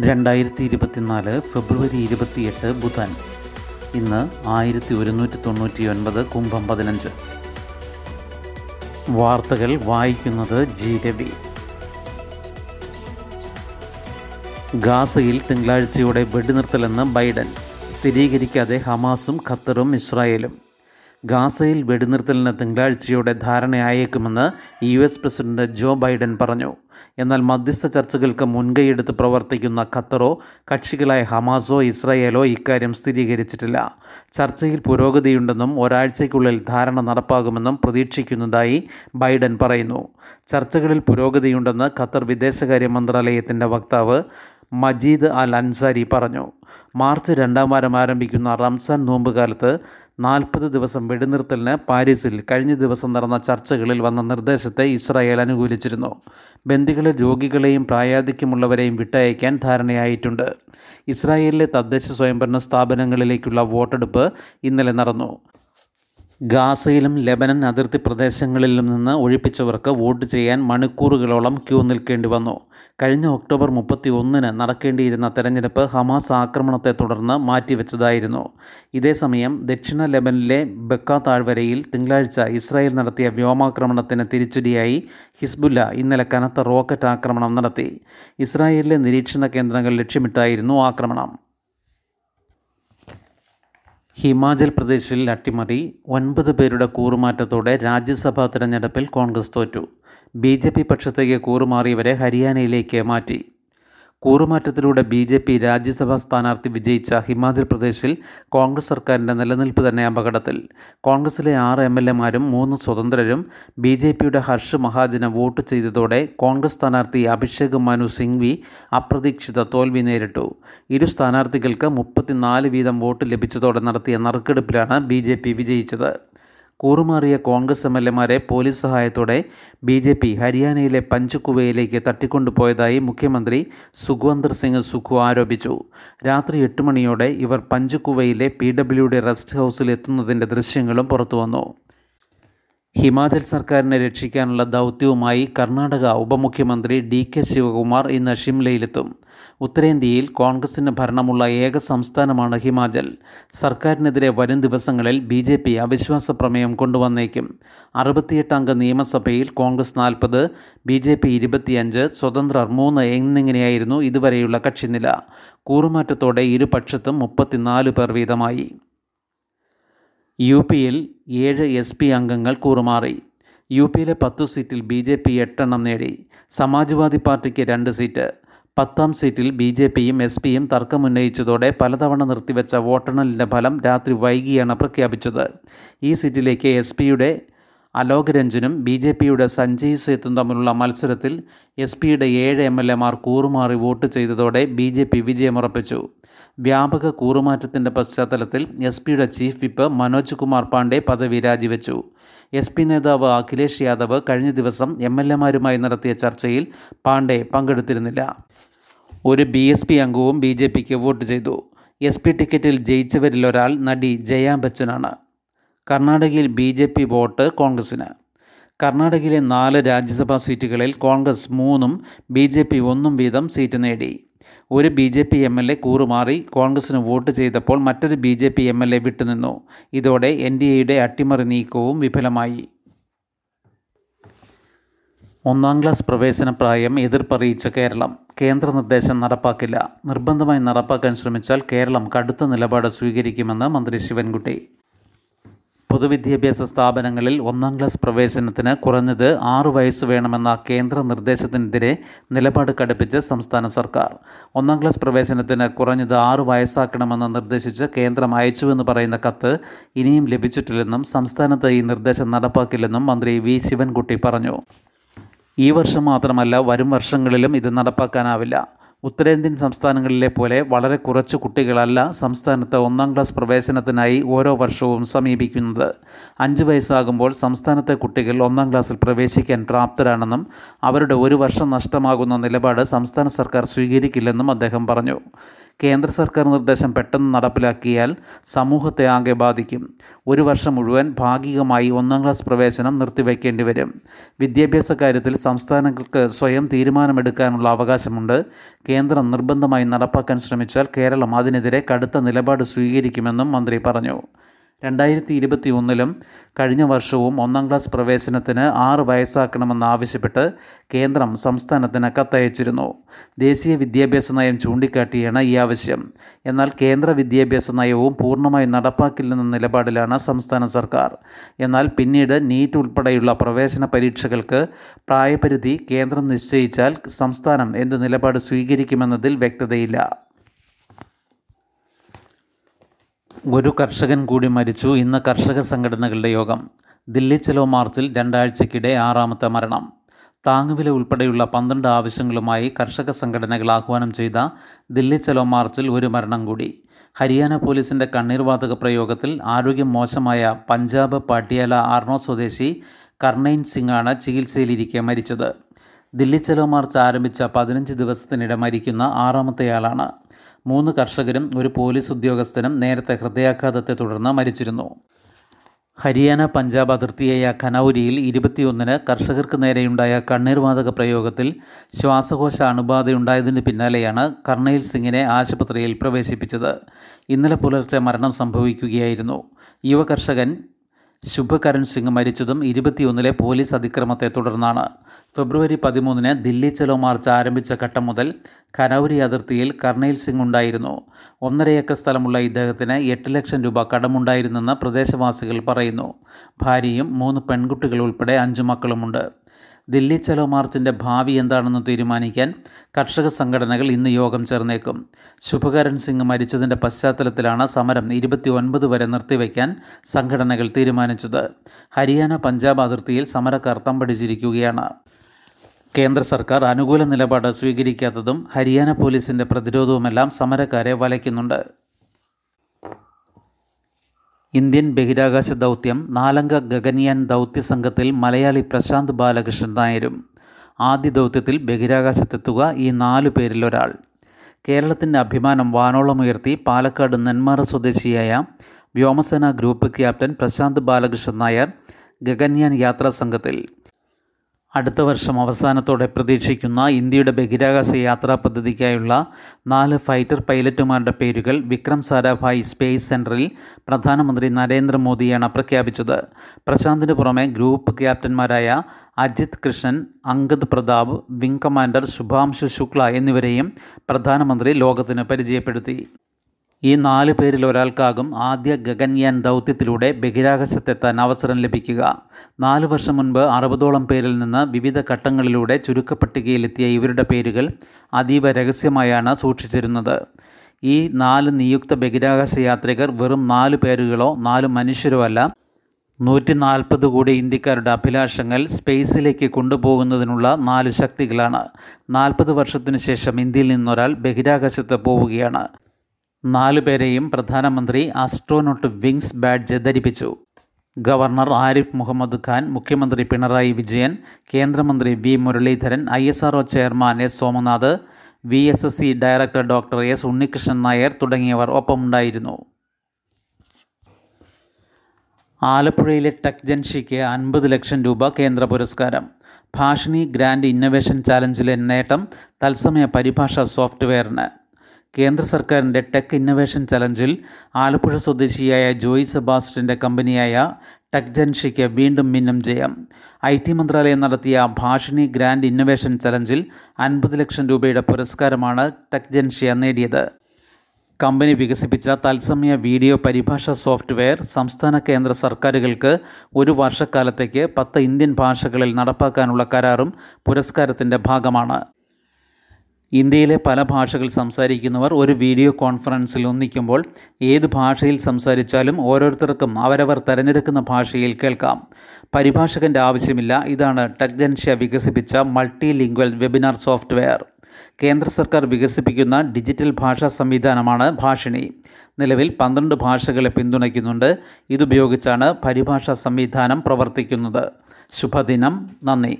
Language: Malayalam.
രണ്ടായിരത്തി ഇരുപത്തിനാല് ഫെബ്രുവരി ഇരുപത്തിയെട്ട് ബുധൻ. ഇന്ന് ആയിരത്തി ഒരുന്നൂറ്റി തൊണ്ണൂറ്റി ഒൻപത് കുംഭം പതിനഞ്ച്. വാർത്തകൾ വായിക്കുന്നത് ജി രവി. ഗാസയിൽ തിങ്കളാഴ്ചയോടെ വെടിനിർത്തലെന്ന് ബൈഡൻ. സ്ഥിരീകരിക്കാതെ ഹമാസും ഖത്തറും ഇസ്രായേലും. ഗാസയിൽ വെടിനിർത്തലിന് തിങ്കളാഴ്ചയോടെ ധാരണയായേക്കുമെന്ന് U S president Joe Biden പറഞ്ഞു. എന്നാൽ മധ്യസ്ഥ ചർച്ചകൾക്ക് മുൻകൈയെടുത്ത് പ്രവർത്തിക്കുന്ന ഖത്തറോ കക്ഷികളായ ഹമാസോ ഇസ്രായേലോ ഇക്കാര്യം സ്ഥിരീകരിച്ചിട്ടില്ല. ചർച്ചയിൽ പുരോഗതിയുണ്ടെന്നും ഒരാഴ്ചയ്ക്കുള്ളിൽ ധാരണ നടപ്പാകുമെന്നും പ്രതീക്ഷിക്കുന്നതായി ബൈഡൻ പറയുന്നു. ചർച്ചകളിൽ പുരോഗതിയുണ്ടെന്ന് ഖത്തർ വിദേശകാര്യ മന്ത്രാലയത്തിന്റെ വക്താവ് മജീദ് അൽ അൻസാരി പറഞ്ഞു. മാർച്ച് രണ്ടാം വാരം ആരംഭിക്കുന്ന റംസാൻ നോമ്പുകാലത്ത് നാൽപ്പത് ദിവസം വെടിനിർത്തലിന് പാരീസിൽ കഴിഞ്ഞ ദിവസം നടന്ന ചർച്ചകളിൽ വന്ന നിർദ്ദേശത്തെ ഇസ്രായേൽ അനുകൂലിച്ചിരുന്നു. ബന്ദികളെ രോഗികളെയും പ്രായാധിക്യമുള്ളവരെയും വിട്ടയക്കാൻ ധാരണയായിട്ടുണ്ട്. ഇസ്രായേലിലെ തദ്ദേശ സ്വയംഭരണ സ്ഥാപനങ്ങളിലേക്കുള്ള വോട്ടെടുപ്പ് ഇന്നലെ നടന്നു. ഗാസയിലും ലെബനൻ അതിർത്തി പ്രദേശങ്ങളിലും നിന്ന് ഒഴിപ്പിച്ചവർക്ക് വോട്ട് ചെയ്യാൻ മണിക്കൂറുകളോളം ക്യൂ നിൽക്കേണ്ടി വന്നു. കഴിഞ്ഞ ഒക്ടോബർ മുപ്പത്തി ഒന്നിന് നടക്കേണ്ടിയിരുന്ന തെരഞ്ഞെടുപ്പ് ഹമാസ് ആക്രമണത്തെ തുടർന്ന് മാറ്റിവെച്ചതായിരുന്നു. ഇതേസമയം ദക്ഷിണ ലെബനിലെ ബക്ക താഴ്വരയിൽ തിങ്കളാഴ്ച ഇസ്രായേൽ നടത്തിയ വ്യോമാക്രമണത്തിന് തിരിച്ചടിയായി ഹിസ്ബുല്ല ഇന്നലെ കനത്ത റോക്കറ്റ് ആക്രമണം നടത്തി. ഇസ്രായേലിലെ നിരീക്ഷണ കേന്ദ്രങ്ങൾ ലക്ഷ്യമിട്ടായിരുന്നു ആക്രമണം. ഹിമാചൽ പ്രദേശിൽ അട്ടിമറി ഒൻപത് പേരുടെ കൂറുമാറ്റത്തോടെ രാജ്യസഭാ തെരഞ്ഞെടുപ്പിൽ കോൺഗ്രസ് തോറ്റു. ബി ജെ പി പക്ഷത്തേക്ക് കൂറുമാറിയവരെ ഹരിയാനയിലേക്ക് മാറ്റി. കൂറുമാറ്റത്തിലൂടെ ബി ജെ പി രാജ്യസഭാ സ്ഥാനാർത്ഥി വിജയിച്ച ഹിമാചൽ പ്രദേശിൽ കോൺഗ്രസ് സർക്കാരിന്റെ നിലനിൽപ്പ് തന്നെ അപകടത്തിൽ. കോൺഗ്രസിലെ ആറ് എം എൽ എമാരും മൂന്ന് സ്വതന്ത്രരും ബി ജെ പിയുടെ ഹർഷ് മഹാജന് വോട്ട് ചെയ്തതോടെ കോൺഗ്രസ് സ്ഥാനാർത്ഥി അഭിഷേക് മനു സിംഗ്വി അപ്രതീക്ഷിത തോൽവി നേരിട്ടു. ഇരു സ്ഥാനാർത്ഥികൾക്ക് മുപ്പത്തിനാല് വീതം വോട്ട് ലഭിച്ചതോടെ നടത്തിയ നറുക്കെടുപ്പിലാണ് ബി ജെ പി വിജയിച്ചത്. കൂറുമാറിയ കോൺഗ്രസ് എം എൽ എമാരെ പോലീസ് സഹായത്തോടെ ബി ജെ പി ഹരിയാനയിലെ പഞ്ചുകുവയിലേക്ക് തട്ടിക്കൊണ്ടുപോയതായി മുഖ്യമന്ത്രി സുഖ്വന്ദർ സിംഗ് സുഖു ആരോപിച്ചു. രാത്രി എട്ട് മണിയോടെ ഇവർ പഞ്ചുകുവയിലെ പി ഡബ്ല്യുഡി റെസ്റ്റ് ഹൗസിൽ എത്തുന്നതിന്റെ ദൃശ്യങ്ങളും പുറത്തുവന്നു. ഹിമാചൽ സർക്കാരിനെ രക്ഷിക്കാനുള്ള ദൗത്യവുമായി കർണാടക ഉപമുഖ്യമന്ത്രി ഡി കെ ശിവകുമാർ ഇന്ന് ഷിംലയിലെത്തും. ഉത്തരേന്ത്യയിൽ കോൺഗ്രസിന് ഭരണമുള്ള ഏക സംസ്ഥാനമാണ് ഹിമാചൽ. സർക്കാരിനെതിരെ വരും ദിവസങ്ങളിൽ ബി ജെ പി അവിശ്വാസ പ്രമേയം കൊണ്ടുവന്നേക്കും. അറുപത്തിയെട്ടംഗ നിയമസഭയിൽ കോൺഗ്രസ് നാൽപ്പത് ബി ജെ പി ഇരുപത്തിയഞ്ച് സ്വതന്ത്രർ മൂന്ന് എന്നിങ്ങനെയായിരുന്നു ഇതുവരെയുള്ള കക്ഷിനില. കൂറുമാറ്റത്തോടെ ഇരുപക്ഷത്തും മുപ്പത്തിനാല് പേർ വീതമായി. യു പിയിൽ ഏഴ് എസ് പി അംഗങ്ങൾ കൂറുമാറി. യു പിയിലെ പത്തു സീറ്റിൽ ബി ജെ പി എട്ടെണ്ണം നേടി. സമാജ്വാദി പാർട്ടിക്ക് രണ്ട് സീറ്റ്. പത്താം സീറ്റിൽ ബി ജെ പിയും എസ് പിയും തർക്കമുന്നയിച്ചതോടെ പലതവണ നിർത്തിവെച്ച വോട്ടെണ്ണലിന്റെ ഫലം രാത്രി വൈകിയാണ് പ്രഖ്യാപിച്ചത്. ഈ സീറ്റിലേക്ക് എസ് പിയുടെ അലോക് രഞ്ജനും ബി ജെ പിയുടെ സഞ്ജയ് സേത്തും തമ്മിലുള്ള മത്സരത്തിൽ എസ് പിയുടെ ഏഴ് എം എൽ എമാർ കൂറുമാറി വോട്ട് ചെയ്തതോടെ ബി ജെ പി വിജയമുറപ്പിച്ചു. വ്യാപക കൂറുമാറ്റത്തിന്റെ പശ്ചാത്തലത്തിൽ എസ് പിയുടെ ചീഫ് വിപ്പ് മനോജ് കുമാർ പാണ്ഡെ പദവി രാജിവെച്ചു. എസ് പി നേതാവ് അഖിലേഷ് യാദവ് കഴിഞ്ഞ ദിവസം എം എൽ എമാരുമായി നടത്തിയ ചർച്ചയിൽ പാണ്ഡെ പങ്കെടുത്തിരുന്നില്ല. ഒരു ബി എസ് പി അംഗവും ബി ജെ പിക്ക് വോട്ട് ചെയ്തു. എസ് പി ടിക്കറ്റിൽ ജയിച്ചവരിലൊരാൾ നടി ജയാ ബച്ചനാണ്. കർണാടകയിൽ ബി ജെ പി വോട്ട് കോൺഗ്രസിന് കർണാടകയിലെ നാല് രാജ്യസഭാ സീറ്റുകളിൽ കോൺഗ്രസ് മൂന്നും ബി ജെ പി ഒന്നും വീതം സീറ്റ് നേടി. ഒരു B J P M L A കൂറുമാറി കോൺഗ്രസിന് വോട്ട് ചെയ്തപ്പോൾ മറ്റൊരു B J P M L A വിട്ടുനിന്നു. ഇതോടെ എൻ ഡി എയുടെ അട്ടിമറി നീക്കവും വിഫലമായി. ഒന്നാം ക്ലാസ് പ്രവേശന പ്രായം എതിർപ്പറിയിച്ച കേരളം. കേന്ദ്ര നിർദ്ദേശം നടപ്പാക്കില്ല. നിർബന്ധമായി നടപ്പാക്കാൻ ശ്രമിച്ചാൽ കേരളം കടുത്ത നിലപാട് സ്വീകരിക്കുമെന്ന് മന്ത്രി ശിവൻകുട്ടി. പൊതുവിദ്യാഭ്യാസ സ്ഥാപനങ്ങളിൽ ഒന്നാം ക്ലാസ് പ്രവേശനത്തിന് കുറഞ്ഞത് ആറു വയസ്സ് വേണമെന്ന കേന്ദ്ര നിർദ്ദേശത്തിനെതിരെ നിലപാട് കടുപ്പിച്ച് സംസ്ഥാന സർക്കാർ. ഒന്നാം ക്ലാസ് പ്രവേശനത്തിന് കുറഞ്ഞത് ആറു വയസ്സാക്കണമെന്ന് നിർദ്ദേശിച്ച് കേന്ദ്രം അയച്ചുവെന്ന് പറയുന്ന കത്ത് ഇനിയും ലഭിച്ചിട്ടില്ലെന്നും സംസ്ഥാനത്ത് ഈ നിർദ്ദേശം നടപ്പാക്കില്ലെന്നും മന്ത്രി വി. ശിവൻകുട്ടി പറഞ്ഞു. ഈ വർഷം മാത്രമല്ല വരും വർഷങ്ങളിലും ഇത് നടപ്പാക്കാനാവില്ല. ഉത്തരേന്ത്യൻ സംസ്ഥാനങ്ങളിലെ പോലെ വളരെ കുറച്ച് കുട്ടികളല്ല സംസ്ഥാനത്ത് ഒന്നാം ക്ലാസ് പ്രവേശനത്തിനായി ഓരോ വർഷവും സമീപിക്കുന്നത്. അഞ്ച് വയസ്സാകുമ്പോൾ സംസ്ഥാനത്തെ കുട്ടികൾ ഒന്നാം ക്ലാസ്സിൽ പ്രവേശിക്കാൻ പ്രാപ്തരാണെന്നും അവരുടെ ഒരു വർഷം നഷ്ടമാകുന്ന നിലപാട് സംസ്ഥാന സർക്കാർ സ്വീകരിക്കില്ലെന്നും അദ്ദേഹം പറഞ്ഞു. കേന്ദ്ര സർക്കാർ നിർദ്ദേശം പെട്ടെന്ന് നടപ്പിലാക്കിയാൽ സമൂഹത്തെ ആകെ ബാധിക്കും. ഒരു വർഷം മുഴുവൻ ഭാഗികമായി ഒന്നാം ക്ലാസ് പ്രവേശനം നിർത്തിവെക്കേണ്ടി വരും. വിദ്യാഭ്യാസ കാര്യത്തിൽ സംസ്ഥാനങ്ങൾക്ക് സ്വയം തീരുമാനമെടുക്കാനുള്ള അവകാശമുണ്ട്. കേന്ദ്രം നിർബന്ധമായി നടപ്പാക്കാൻ ശ്രമിച്ചാൽ കേരളം അതിനെതിരെ കടുത്ത നിലപാട് സ്വീകരിക്കുമെന്നും മന്ത്രി പറഞ്ഞു. രണ്ടായിരത്തി ഇരുപത്തി ഒന്നിലും കഴിഞ്ഞ വർഷവും ഒന്നാം ക്ലാസ് പ്രവേശനത്തിന് ആറ് വയസ്സാക്കണമെന്നാവശ്യപ്പെട്ട് കേന്ദ്രം സംസ്ഥാനത്തിന് കത്തയച്ചിരുന്നു. ദേശീയ വിദ്യാഭ്യാസ നയം ചൂണ്ടിക്കാട്ടിയാണ് ഈ ആവശ്യം. എന്നാൽ കേന്ദ്ര വിദ്യാഭ്യാസ നയവും പൂർണമായി നടപ്പാക്കില്ലെന്ന നിലപാടിലാണ് സംസ്ഥാന സർക്കാർ. എന്നാൽ പിന്നീട് നീറ്റ് ഉൾപ്പെടെയുള്ള പ്രവേശന പരീക്ഷകൾക്ക് പ്രായപരിധി കേന്ദ്രം നിശ്ചയിച്ചാൽ സംസ്ഥാനം എന്ത് നിലപാട് സ്വീകരിക്കുമെന്നതിൽ വ്യക്തതയില്ല. ഒരു കർഷകൻ കൂടി മരിച്ചു. ഇന്ന് കർഷക സംഘടനകളുടെ യോഗം. ദില്ലി ചെലോ മാർച്ചിൽ രണ്ടാഴ്ചക്കിടെ ആറാമത്തെ മരണം. താങ്ങുവില ഉൾപ്പെടെയുള്ള പന്ത്രണ്ട് ആവശ്യങ്ങളുമായി കർഷക സംഘടനകൾ ആഹ്വാനം ചെയ്ത ദില്ലി ചെലോ മാർച്ചിൽ ഒരു മരണം കൂടി. ഹരിയാന പോലീസിന്റെ കണ്ണീർവാതക പ്രയോഗത്തിൽ ആരോഗ്യം മോശമായ പഞ്ചാബ് പാട്ടിയാല ആർണോ സ്വദേശി കർണൈൻ സിംഗാണ് ചികിത്സയിലിരിക്കെ മരിച്ചത്. ദില്ലി ചെലോ മാർച്ച് ആരംഭിച്ച പതിനഞ്ച് ദിവസത്തിനിടെ മരിക്കുന്ന ആറാമത്തെയാളാണ്. മൂന്ന് കർഷകരും ഒരു പോലീസ് ഉദ്യോഗസ്ഥനും നേരത്തെ ഹൃദയാഘാതത്തെ തുടർന്ന് മരിച്ചിരുന്നു. ഹരിയാന പഞ്ചാബ് അതിർത്തിയായ ഖനൌരിയിൽ ഇരുപത്തിയൊന്നിന് കർഷകർക്ക് നേരെയുണ്ടായ കണ്ണീർവാതക പ്രയോഗത്തിൽ ശ്വാസകോശ അണുബാധയുണ്ടായതിന് പിന്നാലെയാണ് കർണയിൽ സിംഗിനെ ആശുപത്രിയിൽ പ്രവേശിപ്പിച്ചത്. ഇന്നലെ പുലർച്ചെ മരണം സംഭവിക്കുകയായിരുന്നു. യുവ കർഷകൻ ശുഭകരൺ സിംഗ് മരിച്ചതും ഇരുപത്തിയൊന്നിലെ പോലീസ് അതിക്രമത്തെ തുടർന്നാണ്. ഫെബ്രുവരി പതിമൂന്നിന് ദില്ലി ചലോ മാർച്ച് ആരംഭിച്ച ഘട്ടം മുതൽ കനൌരി അതിർത്തിയിൽ കർണയിൽ സിംഗ് ഉണ്ടായിരുന്നു. ഒന്നര ഏക്കർ സ്ഥലമുള്ള ഇദ്ദേഹത്തിന് എട്ട് ലക്ഷം രൂപ കടമുണ്ടായിരുന്നെന്ന് പ്രദേശവാസികൾ പറയുന്നു. ഭാര്യയും മൂന്ന് പെൺകുട്ടികൾ ഉൾപ്പെടെ അഞ്ചു മക്കളുമുണ്ട്. ദില്ലി ചലോ മാർച്ചിന്റെ ഭാവി എന്താണെന്ന് തീരുമാനിക്കാൻ കർഷക സംഘടനകൾ ഇന്ന് യോഗം ചേർന്നേക്കും. ശുഭകരൺ സിംഗ് മരിച്ചതിന്റെ പശ്ചാത്തലത്തിലാണ് സമരം ഇരുപത്തി ഒൻപത് വരെ നിർത്തിവെക്കാൻ സംഘടനകൾ തീരുമാനിച്ചത്. ഹരിയാന പഞ്ചാബ് അതിർത്തിയിൽ സമരക്കാർ തമ്പടിച്ചിരിക്കുകയാണ്. കേന്ദ്ര സർക്കാർ അനുകൂല നിലപാട് സ്വീകരിക്കാത്തതും ഹരിയാന പോലീസിന്റെ പ്രതിരോധവുമെല്ലാം സമരക്കാരെ വലയ്ക്കുന്നുണ്ട്. ഇന്ത്യൻ ബഹിരാകാശ ദൗത്യം നാലംഗ ഗഗൻയാൻ ദൗത്യ സംഘത്തിൽ മലയാളി പ്രശാന്ത് ബാലകൃഷ്ണൻ നായരും. ആദ്യ ദൗത്യത്തിൽ ബഹിരാകാശത്തെത്തുക ഈ നാലു പേരിലൊരാൾ കേരളത്തിന്റെ അഭിമാനം വാനോളമുയർത്തി പാലക്കാട് നെന്മാറ സ്വദേശിയായ വ്യോമസേന ഗ്രൂപ്പ് ക്യാപ്റ്റൻ പ്രശാന്ത് ബാലകൃഷ്ണൻ നായർ ഗഗൻയാൻ യാത്രാ സംഘത്തിൽ അടുത്ത വർഷം അവസാനത്തോടെ പ്രതീക്ഷിക്കുന്ന ഇന്ത്യയുടെ ബഹിരാകാശ യാത്രാ പദ്ധതിക്കായുള്ള നാല് ഫൈറ്റർ പൈലറ്റുമാരുടെ പേരുകൾ വിക്രം സാരാഭായ് സ്പേസ് സെന്ററിൽ പ്രധാനമന്ത്രി നരേന്ദ്രമോദിയാണ് പ്രഖ്യാപിച്ചത്. പ്രശാന്തിന് പുറമെ ഗ്രൂപ്പ് ക്യാപ്റ്റന്മാരായ അജിത് കൃഷ്ണൻ അങ്കദ് പ്രതാപ് വിംഗ് കമാൻഡർ ശുഭാംശു ശുക്ല എന്നിവരെയും പ്രധാനമന്ത്രി ലോകത്തിന് പരിചയപ്പെടുത്തി. ഈ നാല് പേരിൽ ഒരാൾക്കാകും ആദ്യ ഗഗൻയാൻ ദൗത്യത്തിലൂടെ ബഹിരാകാശത്തെത്താൻ അവസരം ലഭിക്കുക. നാല് വർഷം മുൻപ് അറുപതോളം പേരിൽ നിന്ന് വിവിധ ഘട്ടങ്ങളിലൂടെ ചുരുക്കപ്പട്ടികയിലെത്തിയ ഇവരുടെ പേരുകൾ അതീവ രഹസ്യമായാണ് സൂക്ഷിച്ചിരുന്നത്. ഈ നാല് നിയുക്ത ബഹിരാകാശ യാത്രികർ വെറും നാല് പേരുകളോ നാല് മനുഷ്യരോ അല്ല നൂറ്റി നാൽപ്പത് കോടി ഇന്ത്യക്കാരുടെ അഭിലാഷങ്ങൾ സ്പേസിലേക്ക് കൊണ്ടുപോകുന്നതിനുള്ള നാല് ശക്തികളാണ്. നാൽപ്പത് വർഷത്തിനു ശേഷം ഇന്ത്യയിൽ നിന്നൊരാൾ ബഹിരാകാശത്ത് പോവുകയാണ്. നാലു പേരെയും പ്രധാനമന്ത്രി ആസ്ട്രോനോട്ട് വിങ്സ് ബാഡ്ജ് ധരിപ്പിച്ചു. ഗവർണർ ആരിഫ് മുഹമ്മദ് ഖാൻ മുഖ്യമന്ത്രി പിണറായി വിജയൻ കേന്ദ്രമന്ത്രി V Muraleedharan I S R chairman S Somanath V S S C director doctor S Unnikrishnan Nair തുടങ്ങിയവർ ഒപ്പമുണ്ടായിരുന്നു. ആലപ്പുഴയിലെ ടെക് ജൻഷിക്ക് അൻപത് ലക്ഷം രൂപ കേന്ദ്ര പുരസ്കാരം. ഭാഷിണി ഗ്രാൻഡ് ഇന്നൊവേഷൻ ചാലഞ്ചിലെ നേട്ടം തത്സമയ പരിഭാഷ സോഫ്റ്റ്വെയറിന്. കേന്ദ്ര സർക്കാരിന്റെ ടെക് ഇന്നൊവേഷൻ ചലഞ്ചിൽ ആലപ്പുഴ സ്വദേശിയായ ജോയി സെബാസ്റ്റിന്റെ കമ്പനിയായ ടെക് ജൻഷിക്ക് വീണ്ടും മിന്നും ജയം. ഐ ടി മന്ത്രാലയം നടത്തിയ ഭാഷിണി ഗ്രാൻഡ് ഇന്നൊവേഷൻ ചലഞ്ചിൽ അൻപത് ലക്ഷം രൂപയുടെ പുരസ്കാരമാണ് ടെക് ജൻഷിയ നേടിയത്. കമ്പനി വികസിപ്പിച്ച തത്സമയ വീഡിയോ പരിഭാഷ സോഫ്റ്റ്വെയർ സംസ്ഥാന കേന്ദ്ര സർക്കാരുകൾക്ക് ഒരു വർഷക്കാലത്തേക്ക് പത്ത് ഇന്ത്യൻ ഭാഷകളിൽ നടപ്പാക്കാനുള്ള കരാറും പുരസ്കാരത്തിന്റെ ഭാഗമാണ്. ഇന്ത്യയിലെ പല ഭാഷകൾ സംസാരിക്കുന്നവർ ഒരു വീഡിയോ കോൺഫറൻസിൽ ഒന്നിക്കുമ്പോൾ ഏത് ഭാഷയിൽ സംസാരിച്ചാലും ഓരോരുത്തർക്കും അവരവർ തിരഞ്ഞെടുക്കുന്ന ഭാഷയിൽ കേൾക്കാം. പരിഭാഷകന്റെ ആവശ്യമില്ല. ഇതാണ് ടെക്ജൻഷ്യ വികസിപ്പിച്ച മൾട്ടി ലിംഗ്വൽ വെബിനാർ സോഫ്റ്റ്വെയർ. കേന്ദ്ര സർക്കാർ വികസിപ്പിക്കുന്ന ഡിജിറ്റൽ ഭാഷാ സംവിധാനമാണ് ഭാഷിണി. നിലവിൽ പന്ത്രണ്ട് ഭാഷകളെ പിന്തുണയ്ക്കുന്നുണ്ട്. ഇതുപയോഗിച്ചാണ് പരിഭാഷാ സംവിധാനം പ്രവർത്തിക്കുന്നത്. ശുഭദിനം. നന്ദി.